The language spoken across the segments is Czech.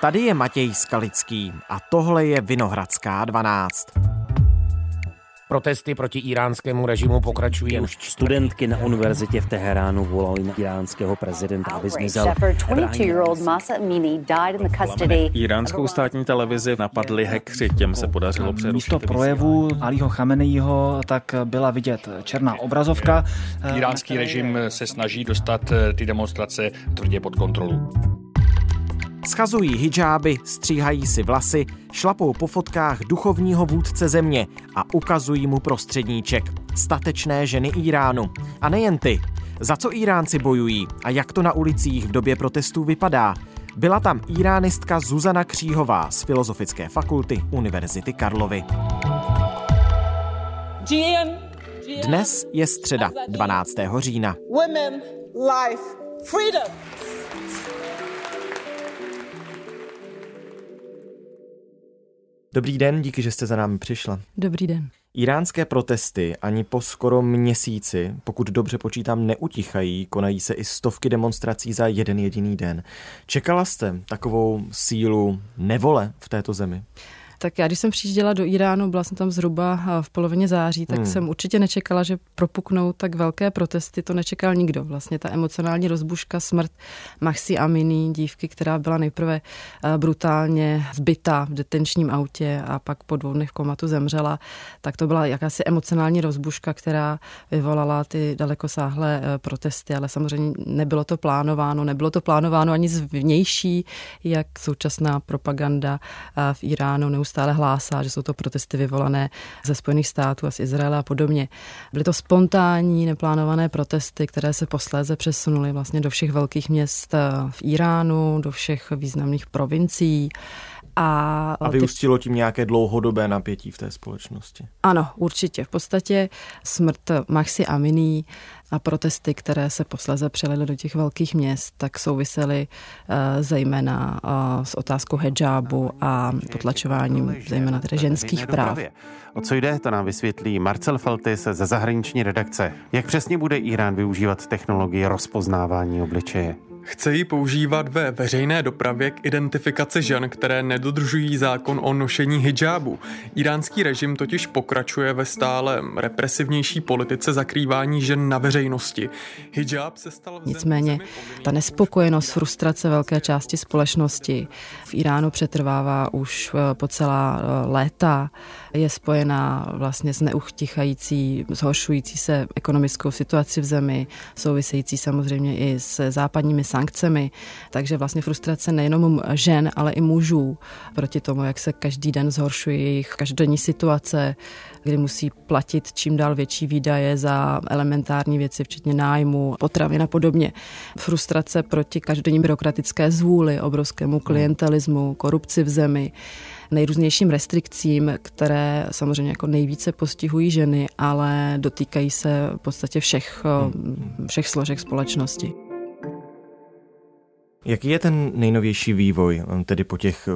Tady je Matěj Skalický a tohle je Vinohradská 12. Protesty proti iránskému režimu pokračují už Studentky na univerzitě v Teheránu volali na iránského prezidenta, aby zmizel. Iránskou státní televizi napadli hekři, těm se podařilo přerušit. Místo projevu Alího Chameneiho tak byla vidět černá obrazovka. Iránský režim se snaží dostat ty demonstrace tvrdě pod kontrolu. Schazují hijáby, stříhají si vlasy, šlapou po fotkách duchovního vůdce země a ukazují mu prostředníček. Statečné ženy Iránu. A nejen ty. Za co Iránci bojují a jak to na ulicích v době protestů vypadá? Byla tam iránistka Zuzana Kříhová z Filozofické fakulty Univerzity Karlovy. Dnes je středa, 12. října. Women, life, freedom. Dobrý den, díky, že jste za námi přišla. Dobrý den. Iránské protesty ani po skoro měsíci, pokud dobře počítám, neutichají, konají se i stovky demonstrací za jeden jediný den. Čekala jste takovou sílu nevole v této zemi? Tak já, když jsem přijížděla do Iránu, byla jsem tam zhruba eh, v polovině září, tak hmm. jsem určitě nečekala, že propuknou tak velké protesty. To nečekal nikdo. Vlastně ta emocionální rozbuška, smrt Maxi Amini, dívky, která byla nejprve eh, brutálně zbytá v detenčním autě a pak po dvou dnech v komatu zemřela, tak to byla jakási emocionální rozbuška, která vyvolala ty dalekosáhlé eh, protesty, ale samozřejmě nebylo to plánováno. Nebylo to plánováno ani zvnější, jak současná propaganda v Iránu neustále neustále hlásá, že jsou to protesty vyvolané ze Spojených států a z Izraele a podobně. Byly to spontánní, neplánované protesty, které se posléze přesunuly vlastně do všech velkých měst v Iránu, do všech významných provincií. A, a vyústilo tím nějaké dlouhodobé napětí v té společnosti? Ano, určitě. V podstatě smrt Maxi Amini a protesty, které se posleze přelily do těch velkých měst, tak souvisely uh, zejména uh, s otázkou hijabu a potlačováním zejména tedy ženských práv. O co jde, to nám vysvětlí Marcel Feltis ze zahraniční redakce. Jak přesně bude Irán využívat technologii rozpoznávání obličeje? Chce ji používat ve veřejné dopravě k identifikaci žen, které nedodržují zákon o nošení hijabu. Iránský režim totiž pokračuje ve stále represivnější politice zakrývání žen na veřejnosti. Hijab se stal Nicméně ta nespokojenost, frustrace velké části společnosti v Iránu přetrvává už eh, po celá eh, léta je spojená vlastně s neuchtichající, zhoršující se ekonomickou situaci v zemi, související samozřejmě i s západními sankcemi. Takže vlastně frustrace nejenom žen, ale i mužů proti tomu, jak se každý den zhoršuje jejich každodenní situace, kdy musí platit čím dál větší výdaje za elementární věci, včetně nájmu, potravin a podobně. Frustrace proti každodenní byrokratické zvůli, obrovskému klientelismu, korupci v zemi nejrůznějším restrikcím, které samozřejmě jako nejvíce postihují ženy, ale dotýkají se v podstatě všech, všech složek společnosti. Jaký je ten nejnovější vývoj, tedy po těch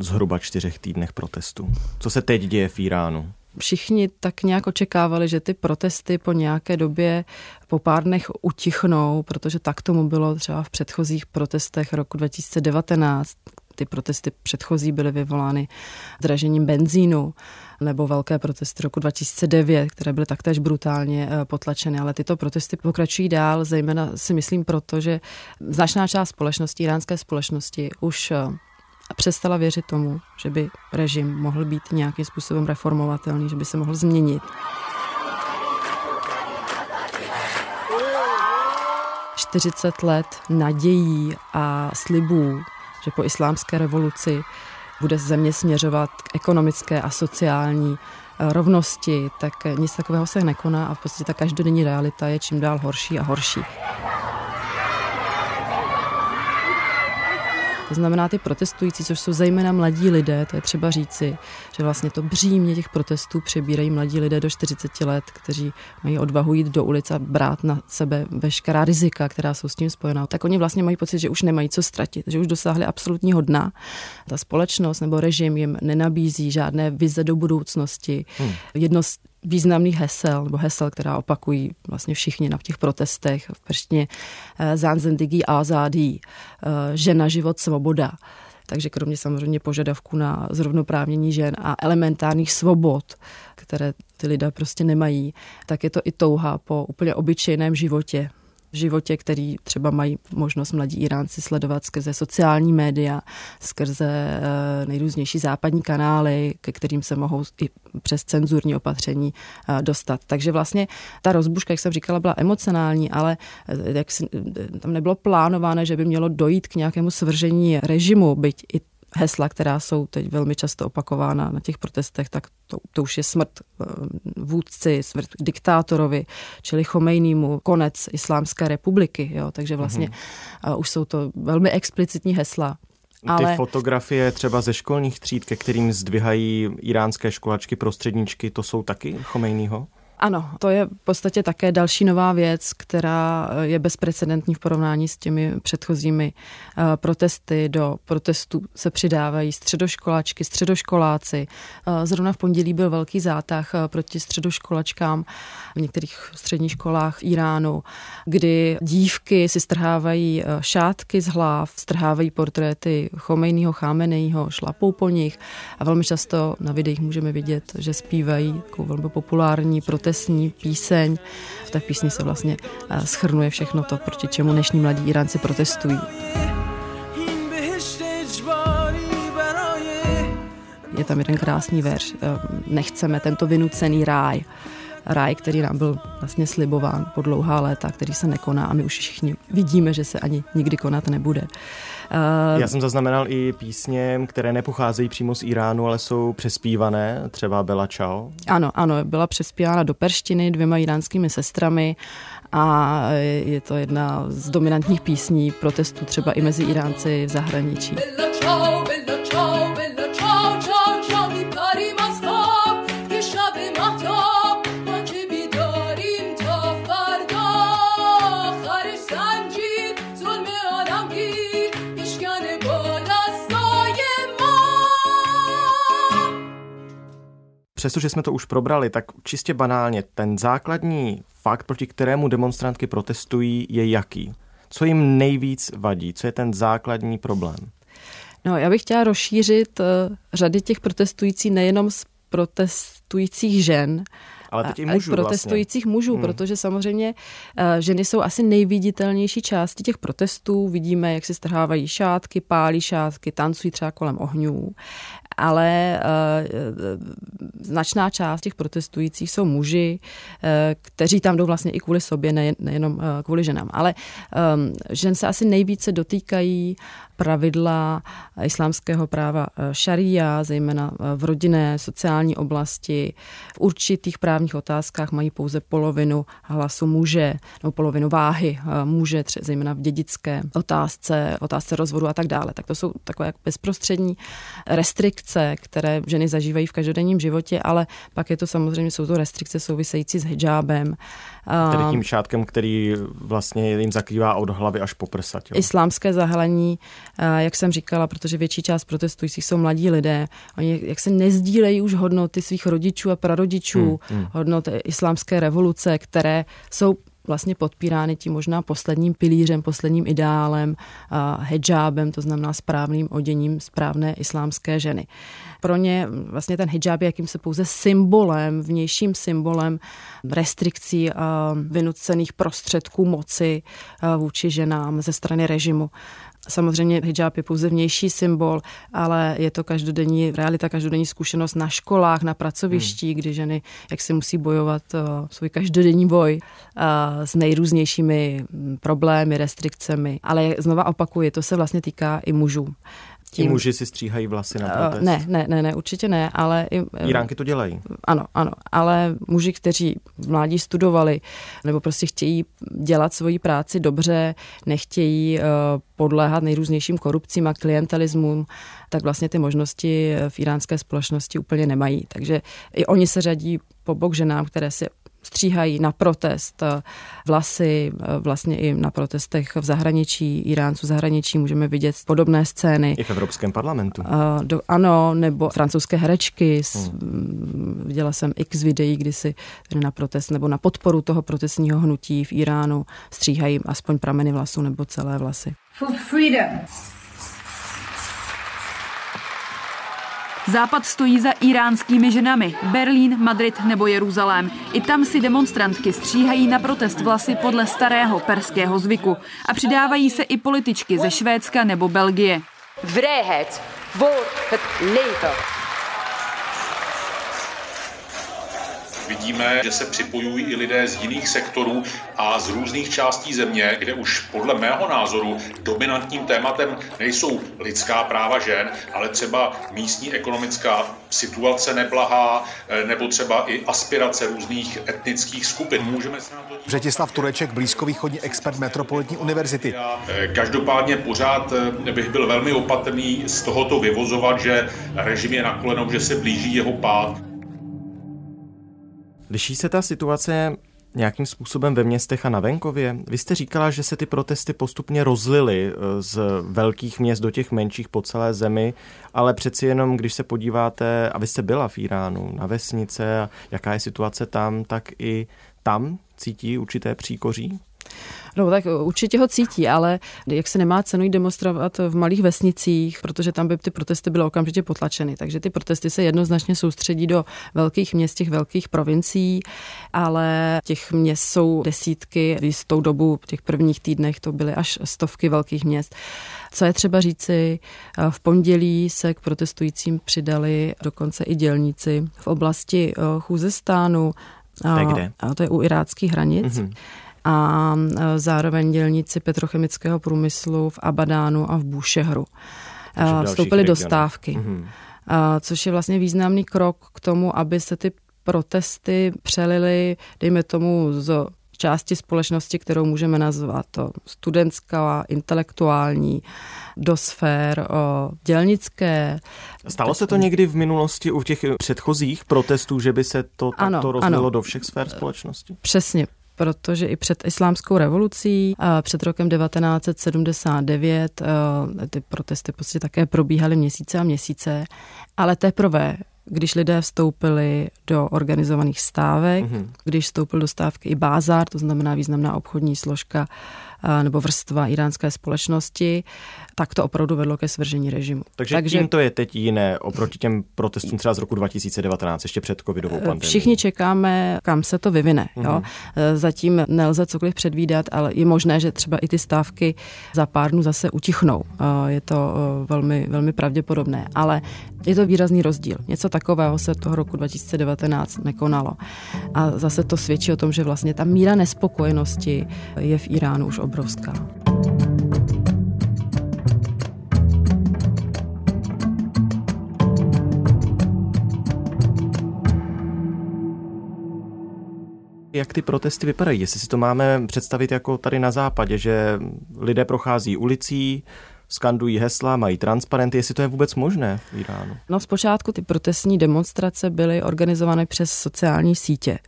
zhruba čtyřech týdnech protestů? Co se teď děje v Iránu? Všichni tak nějak očekávali, že ty protesty po nějaké době, po pár dnech utichnou, protože tak tomu bylo třeba v předchozích protestech roku 2019, ty protesty předchozí byly vyvolány dražením benzínu nebo velké protesty roku 2009, které byly taktéž brutálně eh, potlačeny, ale tyto protesty pokračují dál, zejména si myslím proto, že značná část společnosti, iránské společnosti, už eh, přestala věřit tomu, že by režim mohl být nějakým způsobem reformovatelný, že by se mohl změnit. 40 let nadějí a slibů že po islámské revoluci bude země směřovat k ekonomické a sociální eh, rovnosti, tak nic takového se nekoná a v podstatě ta každodenní realita je čím dál horší a horší. To znamená, ty protestující, což jsou zejména mladí lidé, to je třeba říci, že vlastně to břímě těch protestů přebírají mladí lidé do 40 let, kteří mají odvahu jít do ulic a brát na sebe veškerá rizika, která jsou s tím spojená. Tak oni vlastně mají pocit, že už nemají co ztratit, že už dosáhli absolutního dna. Ta společnost nebo režim jim nenabízí žádné vize do budoucnosti. Hmm. Jedno z významných hesel, nebo hesel, která opakují vlastně všichni na těch protestech v prštině eh, Zanzendigi Azadi, eh, žena, život, svoboda. Takže kromě samozřejmě požadavků na zrovnoprávnění žen a elementárních svobod, které ty lidé prostě nemají, tak je to i touha po úplně obyčejném životě, v životě, který třeba mají možnost mladí Iránci sledovat skrze sociální média, skrze eh, nejrůznější západní kanály, ke kterým se mohou i přes cenzurní opatření eh, dostat. Takže vlastně ta rozbuška, jak jsem říkala, byla emocionální, ale eh, jak si, tam nebylo plánováno, že by mělo dojít k nějakému svržení režimu, byť i hesla, která jsou teď velmi často opakována na těch protestech, tak to, to už je smrt eh, vůdci, smrt diktátorovi, čili Chomejnímu, konec Islámské republiky. Jo? Takže vlastně mm-hmm. už jsou to velmi explicitní hesla. Ty ale... fotografie třeba ze školních tříd, ke kterým zdvihají iránské školačky, prostředníčky, to jsou taky Chomejního? Ano, to je v podstatě také další nová věc, která eh, je bezprecedentní v porovnání s těmi předchozími eh, protesty. Do protestů se přidávají středoškoláčky, středoškoláci. Eh, zrovna v pondělí byl velký zátah proti středoškolačkám v některých středních školách Iránu, kdy dívky si strhávají šátky z hlav, strhávají portréty Chomejního, Chámenejho, šlapou po nich a velmi často na videích můžeme vidět, že zpívají velmi populární protest procesní píseň. V té písni se vlastně eh, schrnuje všechno to, proti čemu dnešní mladí Iránci protestují. Je tam jeden krásný verš. Eh, nechceme tento vynucený ráj ráj, který nám byl vlastně slibován po dlouhá léta, který se nekoná a my už všichni vidíme, že se ani nikdy konat nebude. Uh, Já jsem zaznamenal i písně, které nepocházejí přímo z Iránu, ale jsou přespívané, třeba Bela Čau. Ano, ano, byla přespívána do perštiny dvěma iránskými sestrami a je to jedna z dominantních písní protestů třeba i mezi Iránci v zahraničí. Bella čau, přestože jsme to už probrali, tak čistě banálně, ten základní fakt, proti kterému demonstrantky protestují, je jaký? Co jim nejvíc vadí? Co je ten základní problém? No, já bych chtěla rozšířit uh, řady těch protestujících nejenom z protestujících žen, ale teď i mužů vlastně. protestujících vlastně. mužů, hmm. protože samozřejmě uh, ženy jsou asi nejviditelnější části těch protestů. Vidíme, jak si strhávají šátky, pálí šátky, tancují třeba kolem ohňů ale uh, značná část těch protestujících jsou muži, uh, kteří tam jdou vlastně i kvůli sobě, ne, nejenom uh, kvůli ženám. Ale um, žen se asi nejvíce dotýkají pravidla islámského práva šaria, zejména v rodinné, sociální oblasti. V určitých právních otázkách mají pouze polovinu hlasu muže, nebo polovinu váhy muže, tře, zejména v dědické otázce, otázce rozvodu a tak dále. Tak to jsou takové bezprostřední restrikce restrikce, které ženy zažívají v každodenním životě, ale pak je to samozřejmě, jsou to restrikce související s hijabem. Tedy tím šátkem, který vlastně jim zakrývá od hlavy až po prsa. Jo? Islámské zahalení, jak jsem říkala, protože větší část protestujících jsou mladí lidé. Oni jak se nezdílejí už hodnoty svých rodičů a prarodičů, hmm, hmm. hodnoty islámské revoluce, které jsou vlastně podpírány tím možná posledním pilířem, posledním ideálem, hijabem, to znamená správným oděním správné islámské ženy. Pro ně vlastně ten hijab je jakýmsi pouze symbolem, vnějším symbolem restrikcí vynucených prostředků moci vůči ženám ze strany režimu. Samozřejmě hijab je pouze vnější symbol, ale je to každodenní realita, každodenní zkušenost na školách, na pracovišti, hmm. kdy ženy jak si musí bojovat uh, svůj každodenní boj uh, s nejrůznějšími mm, problémy, restrikcemi. Ale znova opakuji, to se vlastně týká i mužů. Tím, Ti muži si stříhají vlasy na eh, protest? Ne, ne, ne, ne, určitě ne, ale... I, Iránky to dělají? Ano, ano, ale muži, kteří v mládí studovali, nebo prostě chtějí dělat svoji práci dobře, nechtějí uh, podléhat nejrůznějším korupcím a klientelismům, tak vlastně ty možnosti v iránské společnosti úplně nemají. Takže i oni se řadí po bok ženám, které si stříhají na protest eh, vlasy, eh, vlastně i na protestech v zahraničí, Iránců v zahraničí můžeme vidět podobné scény. I v Evropském parlamentu. Uh, do, ano, nebo francouzské herečky. Hmm. Viděla jsem x videí, kdy si na protest nebo na podporu toho protestního hnutí v Iránu stříhají aspoň prameny vlasů nebo celé vlasy. For freedom. Západ stojí za iránskými ženami. Berlín, Madrid nebo Jeruzalém. I tam si demonstrantky stříhají na protest vlasy podle starého perského zvyku. A přidávají se i političky ze Švédska nebo Belgie. Vrijheid voor het leven. Vidíme, že se připojují i lidé z jiných sektorů a z různých částí země, kde už podle mého názoru dominantním tématem nejsou lidská práva žen, ale třeba místní ekonomická situace neblahá, eh, nebo třeba i aspirace různých etnických skupin. Můžeme se na to dívat. Břetislav Tureček, blízkovýchodní expert Metropolitní univerzity. Eh, každopádně pořád eh, bych byl velmi opatrný z tohoto vyvozovat, že režim je na kolenou, že se blíží jeho pád. Liší se ta situace nějakým způsobem ve městech a na venkově? Vy jste říkala, že se ty protesty postupně rozlily eh, z velkých měst do těch menších po celé zemi, ale přeci jenom, když se podíváte, a vy jste byla v Iránu, na vesnice, a jaká je situace tam, tak i tam cítí určité příkoří? No tak určitě ho cítí, ale jak se nemá cenu jít demonstrovat v malých vesnicích, protože tam by ty protesty byly okamžitě potlačeny. Takže ty protesty se jednoznačně soustředí do velkých měst, těch velkých provincií, ale těch měst jsou desítky. V tou dobu, v těch prvních týdnech, to byly až stovky velkých měst. Co je třeba říci, v pondělí se k protestujícím přidali dokonce i dělníci v oblasti Chůzestánu. To je kde? A to je u iráckých hranic. Mm-hmm a e, zároveň dělníci petrochemického průmyslu v Abadánu a v Bůšehru. E, vstoupili do stávky, mm-hmm. což je vlastně významný krok k tomu, aby se ty protesty přelily, dejme tomu, z části společnosti, kterou můžeme nazvat to studentská, intelektuální, do sfér o dělnické. Stalo se to někdy v minulosti u těch předchozích protestů, že by se to takto rozdělilo do všech sfér společnosti? Přesně, protože i před islámskou revolucí, před rokem 1979, ty protesty prostě také probíhaly měsíce a měsíce, ale teprve když lidé vstoupili do organizovaných stávek, mm-hmm. když vstoupil do stávky i bázár, to znamená významná obchodní složka nebo vrstva iránské společnosti, tak to opravdu vedlo ke svržení režimu. Takže, Takže tím to je teď jiné oproti těm protestům třeba z roku 2019, ještě před covidovou pandemií. Všichni čekáme, kam se to vyvine. Mm-hmm. Jo? Mhm. Zatím nelze cokoliv předvídat, ale je možné, že třeba i ty stávky za pár dnů zase utichnou. Je to velmi, velmi pravděpodobné, ale je to výrazný rozdíl. Něco takového se toho roku 2019 nekonalo. A zase to svědčí o tom, že vlastně ta míra nespokojenosti je v Iránu už obrovská. Jak ty protesty vypadají? Jestli si to máme představit jako tady na západě, že lidé prochází ulicí, skandují hesla, mají transparenty, jestli to je vůbec možné v Iránu? No zpočátku ty protestní demonstrace byly organizovány přes sociální sítě.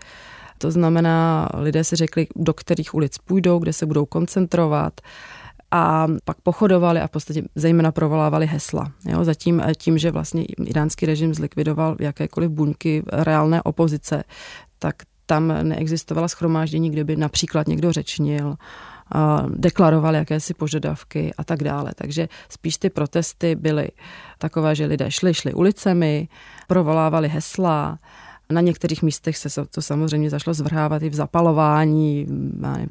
To znamená, lidé si řekli, do kterých ulic půjdou, kde se budou koncentrovat a pak pochodovali a v podstatě zejména provolávali hesla. Jo, zatím tím, že vlastně iránský režim zlikvidoval jakékoliv buňky reálné opozice, tak tam neexistovala schromáždění, kde by například někdo řečnil, deklaroval jakési požadavky a tak dále. Takže spíš ty protesty byly takové, že lidé šli, šli ulicemi, provolávali hesla, na některých místech se to samozřejmě zašlo zvrhávat i v zapalování,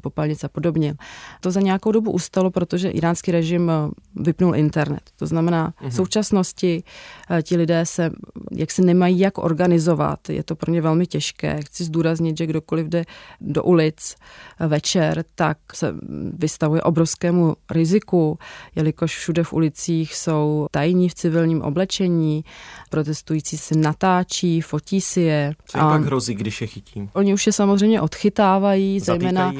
popalnice a podobně. To za nějakou dobu ustalo, protože iránský režim eh, vypnul internet. To znamená, v mhm. současnosti eh, ti lidé se jak se nemají jak organizovat. Je to pro ně velmi těžké. Chci zdůraznit, že kdokoliv jde do ulic eh, večer, tak se vystavuje obrovskému riziku, jelikož všude v ulicích jsou tajní v civilním oblečení, protestující se natáčí, fotí si je, co jim pak hrozí, když je chytím? Oni už je samozřejmě odchytávají, zejména?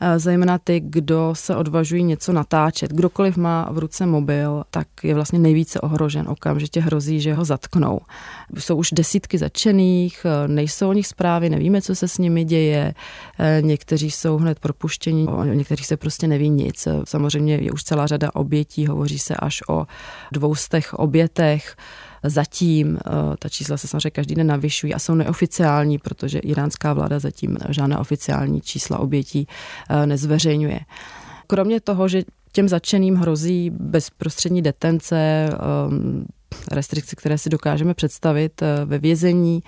Eh, zejména ty, kdo se odvažují něco natáčet. Kdokoliv má v ruce mobil, tak je vlastně nejvíce ohrožen. Okamžitě hrozí, že ho zatknou. Jsou už desítky začených, eh, nejsou o nich zprávy, nevíme, co se s nimi děje. Eh, někteří jsou hned propuštěni, o některých se prostě neví nic. Samozřejmě je už celá řada obětí, hovoří se až o dvoustech obětech. Zatím eh, ta čísla se samozřejmě každý den navyšují a jsou neoficiální, protože iránská vláda zatím žádná oficiální čísla obětí eh, nezveřejňuje. Kromě toho, že těm začeným hrozí bezprostřední detence, ehm, restrikce, které si dokážeme představit eh, ve vězení,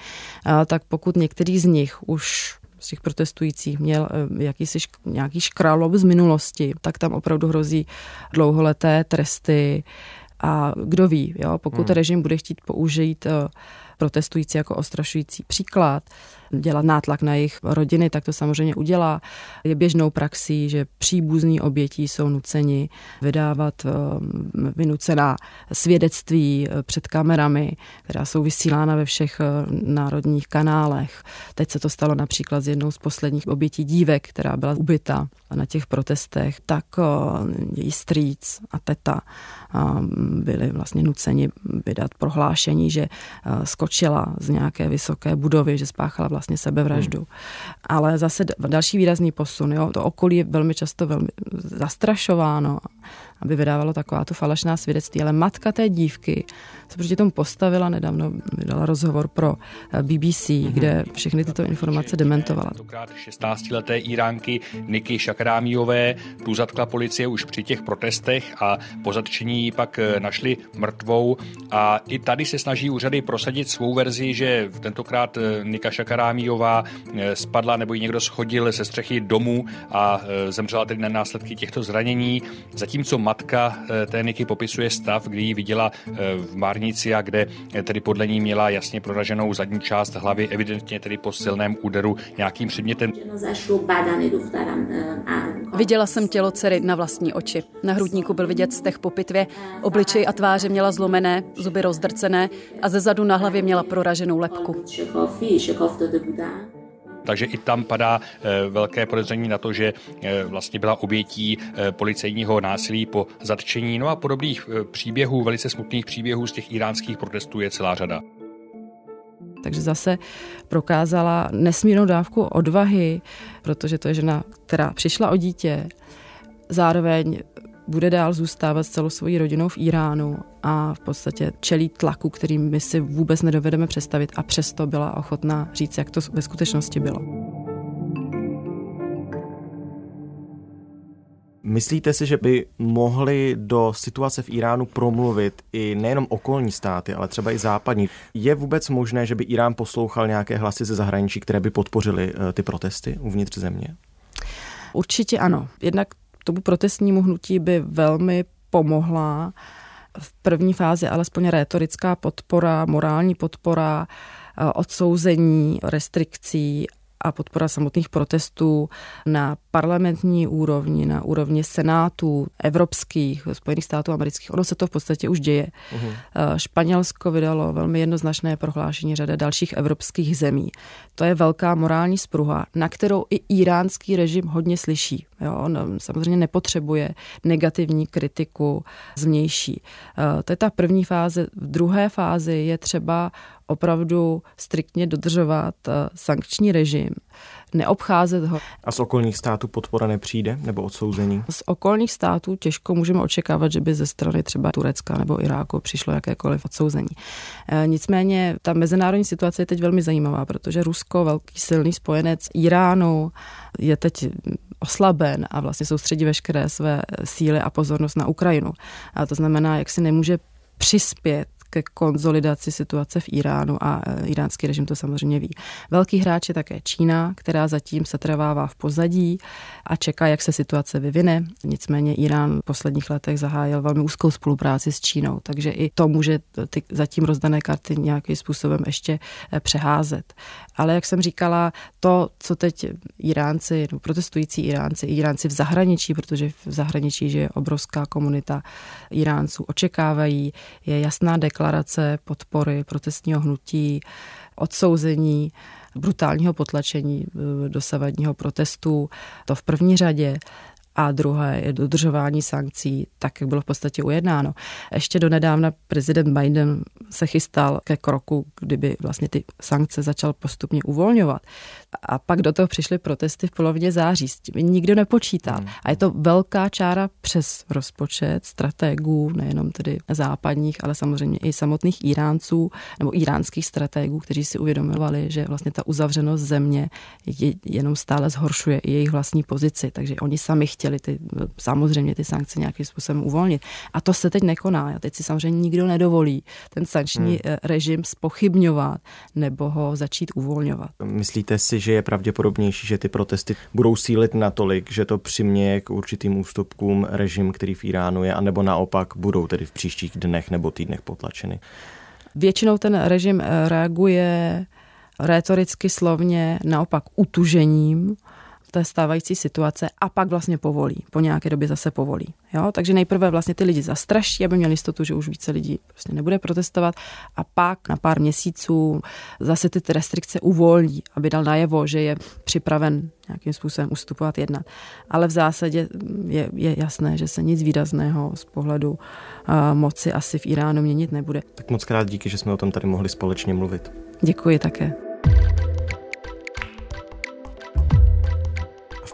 tak pokud některý z nich už z těch protestujících měl jakýsi nějaký škralov z minulosti, tak tam opravdu hrozí dlouholeté tresty a kdo ví, jo, pokud hmm. režim bude chtít použít protestující jako ostrašující příklad, dělat nátlak na jejich rodiny, tak to samozřejmě udělá. Je běžnou praxí, že příbuzní obětí jsou nuceni vydávat eh, vynucená svědectví eh, před kamerami, která jsou vysílána ve všech eh, národních kanálech. Teď se to stalo například s jednou z posledních obětí dívek, která byla ubyta na těch protestech, tak její strýc a teta byli vlastně nuceni vydat prohlášení, že skočila z nějaké vysoké budovy, že spáchala vlastně sebevraždu. Hmm. Ale zase další výrazný posun, jo, to okolí je velmi často velmi zastrašováno aby vydávalo takováto falešná svědectví. Ale matka té dívky se proti tomu postavila nedávno, vydala rozhovor pro eh, BBC, mm-hmm. kde všechny tyto informace dementovala. 16-leté Iránky Niky Šakrámiové tu zatkla policie už při těch protestech a po zatčení pak eh, našli mrtvou a i tady se snaží úřady prosadit svou verzi, že tentokrát eh, Nika Šakarámiová spadla nebo ji někdo schodil ze střechy domu a zemřela tedy na následky těchto zranění. Zatímco matka eh, té Niky popisuje stav, kdy ji viděla eh, v Márnici a kde eh, tedy podle ní měla jasně proraženou zadní část hlavy, evidentně tedy po silném úderu nějakým předmětem. Viděla jsem tělo dcery na vlastní oči. Na hrudníku byl vidět stech po pitvě, obličej a tváře měla zlomené, zuby rozdrcené a ze zadu na hlavě měla proraženou lepku. Takže i tam padá eh, velké podezření na to, že eh, vlastně byla obětí eh, policejního násilí po zatčení. No a podobných příběhů, velice smutných příběhů z těch iránských protestů je celá řada. Takže zase prokázala nesmírnou dávku odvahy, protože to je žena, která přišla o dítě, zároveň bude dál zůstávat s celou svojí rodinou v Iránu a v podstatě čelí tlaku, který my si vůbec nedovedeme představit a přesto byla ochotná říct, jak to ve skutečnosti bylo. Myslíte si, že by mohli do situace v Iránu promluvit i nejenom okolní státy, ale třeba i západní? Je vůbec možné, že by Irán poslouchal nějaké hlasy ze zahraničí, které by podpořily eh, ty protesty uvnitř země? Určitě ano. Jednak tomu protestnímu hnutí by velmi pomohla. V první fázi alespoň retorická podpora, morální podpora, eh, odsouzení restrikcí a podpora samotných protestů na parlamentní úrovni, na úrovni senátů evropských, Spojených států amerických. Ono se to v podstatě už děje. Uhum. Španělsko vydalo velmi jednoznačné prohlášení řada dalších evropských zemí. To je velká morální spruha, na kterou i iránský režim hodně slyší. Jo, on samozřejmě nepotřebuje negativní kritiku zvnější. Eh, to je ta první fáze. V druhé fázi je třeba opravdu striktně dodržovat eh, sankční režim, neobcházet ho. A z okolních států podpora nepřijde nebo odsouzení? Z okolních států těžko můžeme očekávat, že by ze strany třeba Turecka nebo Iráku přišlo jakékoliv odsouzení. E, nicméně ta mezinárodní situace je teď velmi zajímavá, protože Rusko, velký silný spojenec Iránu, je teď oslaben a vlastně soustředí veškeré své síly a pozornost na Ukrajinu. A to znamená, jak si nemůže přispět ke konzolidaci situace v Iránu a e, iránský režim to samozřejmě ví. Velký hráč je také Čína, která zatím se trvává v pozadí a čeká, jak se situace vyvine. Nicméně Irán v posledních letech zahájil velmi úzkou spolupráci s Čínou, takže i to může ty zatím rozdané karty nějakým způsobem ještě e, přeházet. Ale jak jsem říkala, to, co teď Iránci, no, protestující Iránci, Iránci v zahraničí, protože v zahraničí je obrovská komunita Iránců, očekávají, je jasná deklarace podpory protestního hnutí, odsouzení brutálního potlačení eh, dosavadního protestu, to v první řadě a druhé je dodržování sankcí, tak jak bylo v podstatě ujednáno. Ještě do nedávna prezident Biden se chystal ke kroku, kdyby vlastně ty sankce začal postupně uvolňovat. A pak do toho přišly protesty v polovině září. S tím nikdo nepočítá. Hmm. A je to velká čára přes rozpočet strategů, nejenom tedy západních, ale samozřejmě i samotných Iránců nebo iránských strategů, kteří si uvědomovali, že vlastně ta uzavřenost země je, jenom stále zhoršuje i jejich vlastní pozici. Takže oni sami chtěli ty, samozřejmě ty sankce nějakým způsobem uvolnit. A to se teď nekoná. A teď si samozřejmě nikdo nedovolí ten sankční hmm. Eh, režim spochybňovat nebo ho začít uvolňovat. Myslíte si, že je pravděpodobnější, že ty protesty budou sílit natolik, že to přiměje k určitým ústupkům režim, který v Iránu je, anebo naopak budou tedy v příštích dnech nebo týdnech potlačeny? Většinou ten režim eh, reaguje rétoricky slovně naopak utužením, té stávající situace a pak vlastně povolí. Po nějaké době zase povolí. Jo? Takže nejprve vlastně ty lidi zastraší, aby měli jistotu, že už více lidí prostě nebude protestovat a pak na pár měsíců zase ty restrikce uvolní, aby dal najevo, že je připraven nějakým způsobem ustupovat, jednat. Ale v zásadě je, je jasné, že se nic výrazného z pohledu uh, moci asi v Iránu měnit nebude. Tak moc krát díky, že jsme o tom tady mohli společně mluvit. Děkuji také.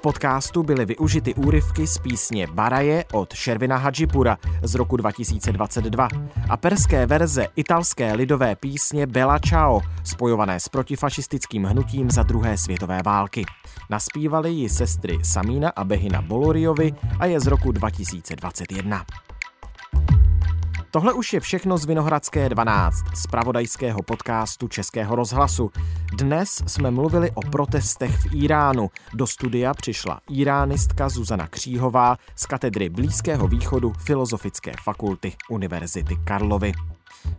Podcastu byly využity úryvky z písně Baraje od Šervina Hadžipura z roku 2022 a perské verze italské lidové písně Bella Ciao, spojované s protifašistickým hnutím za druhé světové války. Naspívali ji sestry Samína a Behina Boloriovi a je z roku 2021. Tohle už je všechno z Vinohradské 12, z pravodajského podcastu Českého rozhlasu. Dnes jsme mluvili o protestech v Iránu. Do studia přišla iránistka Zuzana Kříhová z katedry Blízkého východu Filozofické fakulty Univerzity Karlovy.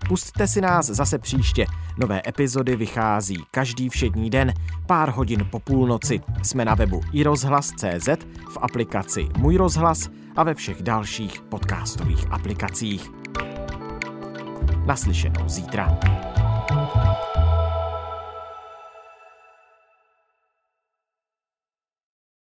Pustte si nás zase příště. Nové epizody vychází každý všední den, pár hodin po půlnoci. Jsme na webu iRozhlas.cz, v aplikaci Můj rozhlas a ve všech dalších podcastových aplikacích. Naslyšenou zítra.